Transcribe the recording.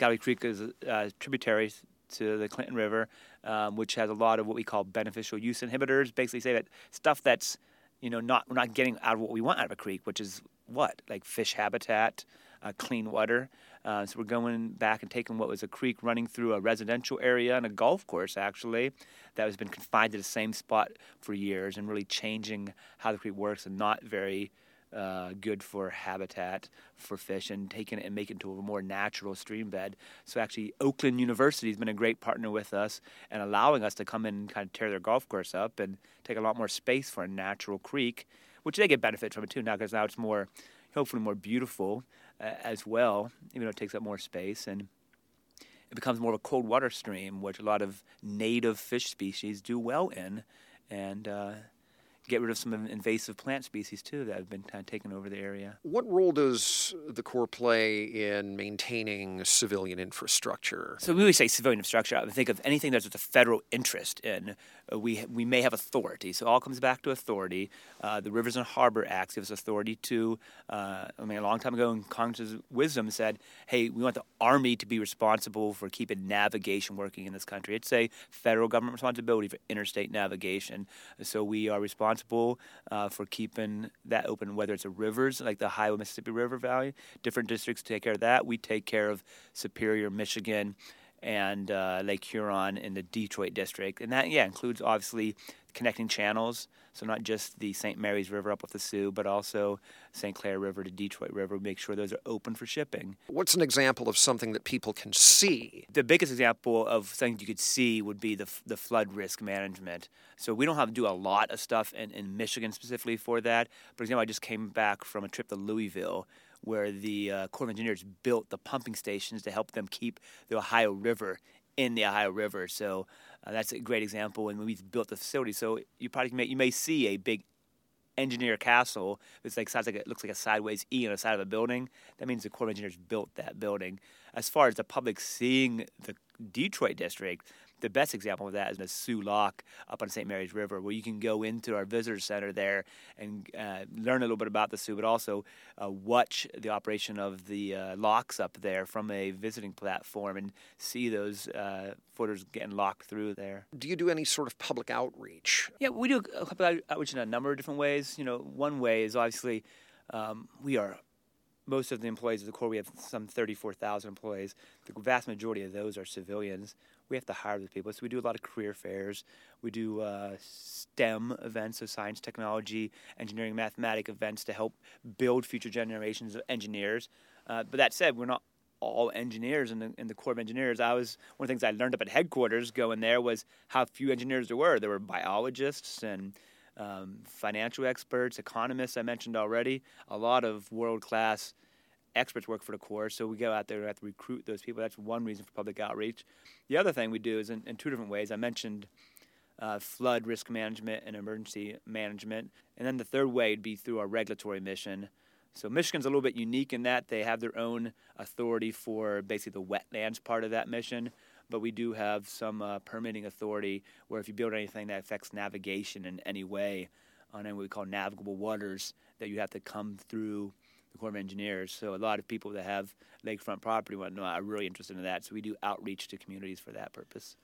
Galloway Creek is a uh, tributary to the Clinton River, um, which has a lot of what we call beneficial use inhibitors. Basically, say that stuff that's you know not we're not getting out of what we want out of a creek, which is what like fish habitat, uh, clean water. Uh, so we're going back and taking what was a creek running through a residential area and a golf course actually that has been confined to the same spot for years and really changing how the creek works and not very uh, good for habitat for fish and taking it and making it into a more natural stream bed. So actually, Oakland University has been a great partner with us and allowing us to come in and kind of tear their golf course up and take a lot more space for a natural creek, which they get benefit from it too now because now it's more, hopefully more beautiful uh, as well, even though it takes up more space and it becomes more of a cold water stream, which a lot of native fish species do well in, and uh, get rid of some invasive plant species too that have been kind of taken over the area. What role does the Corps play in maintaining civilian infrastructure? So when we say civilian infrastructure, I think of anything that's a federal interest in. Uh, we we may have authority, so it all comes back to authority. Uh, the Rivers and Harbor Act gives authority to. Uh, I mean, a long time ago, in Congress's wisdom said, "Hey, we want the Army to be responsible for keeping navigation working in this country. It's a federal government responsibility for interstate navigation. So we are responsible." Responsible uh, for keeping that open, whether it's a rivers like the Ohio Mississippi River Valley. Different districts take care of that. We take care of Superior, Michigan, and uh, Lake Huron in the Detroit district, and that yeah includes obviously connecting channels. So not just the St. Mary's River up with the Soo, but also St. Clair River to Detroit River. Make sure those are open for shipping. What's an example of something that people can see? The biggest example of something you could see would be the, the flood risk management. So we don't have to do a lot of stuff in, in Michigan specifically for that. For example, I just came back from a trip to Louisville where the uh, Corps of Engineers built the pumping stations to help them keep the Ohio River in the Ohio River. So uh, that's a great example. And we've built the facility, so you probably may, you may see a big engineer castle. It's like sounds like it looks like a sideways E on the side of a building. That means the Corps of Engineers built that building. As far as the public seeing the Detroit district, the best example of that is the Soo Lock up on St. Mary's River, where you can go into our visitor center there and uh, learn a little bit about the Soo, but also uh, watch the operation of the uh, locks up there from a visiting platform and see those uh, footers getting locked through there. Do you do any sort of public outreach? Yeah, we do a public outreach in a number of different ways. You know, one way is obviously um, we are most of the employees of the Corps, we have some 34,000 employees. The vast majority of those are civilians. We have to hire those people. So we do a lot of career fairs. We do uh, STEM events, so science, technology, engineering, mathematics events to help build future generations of engineers. Uh, but that said, we're not all engineers in the, in the Corps of Engineers. I was one of the things I learned up at headquarters going there was how few engineers there were. There were biologists and um, financial experts, economists, I mentioned already, a lot of world class experts work for the Corps, so we go out there and have to recruit those people. That's one reason for public outreach. The other thing we do is in, in two different ways. I mentioned uh, flood risk management and emergency management. And then the third way would be through our regulatory mission. So Michigan's a little bit unique in that they have their own authority for basically the wetlands part of that mission but we do have some uh, permitting authority where if you build anything that affects navigation in any way on what we call navigable waters, that you have to come through the Corps of Engineers. So a lot of people that have lakefront property to know are really interested in that. So we do outreach to communities for that purpose.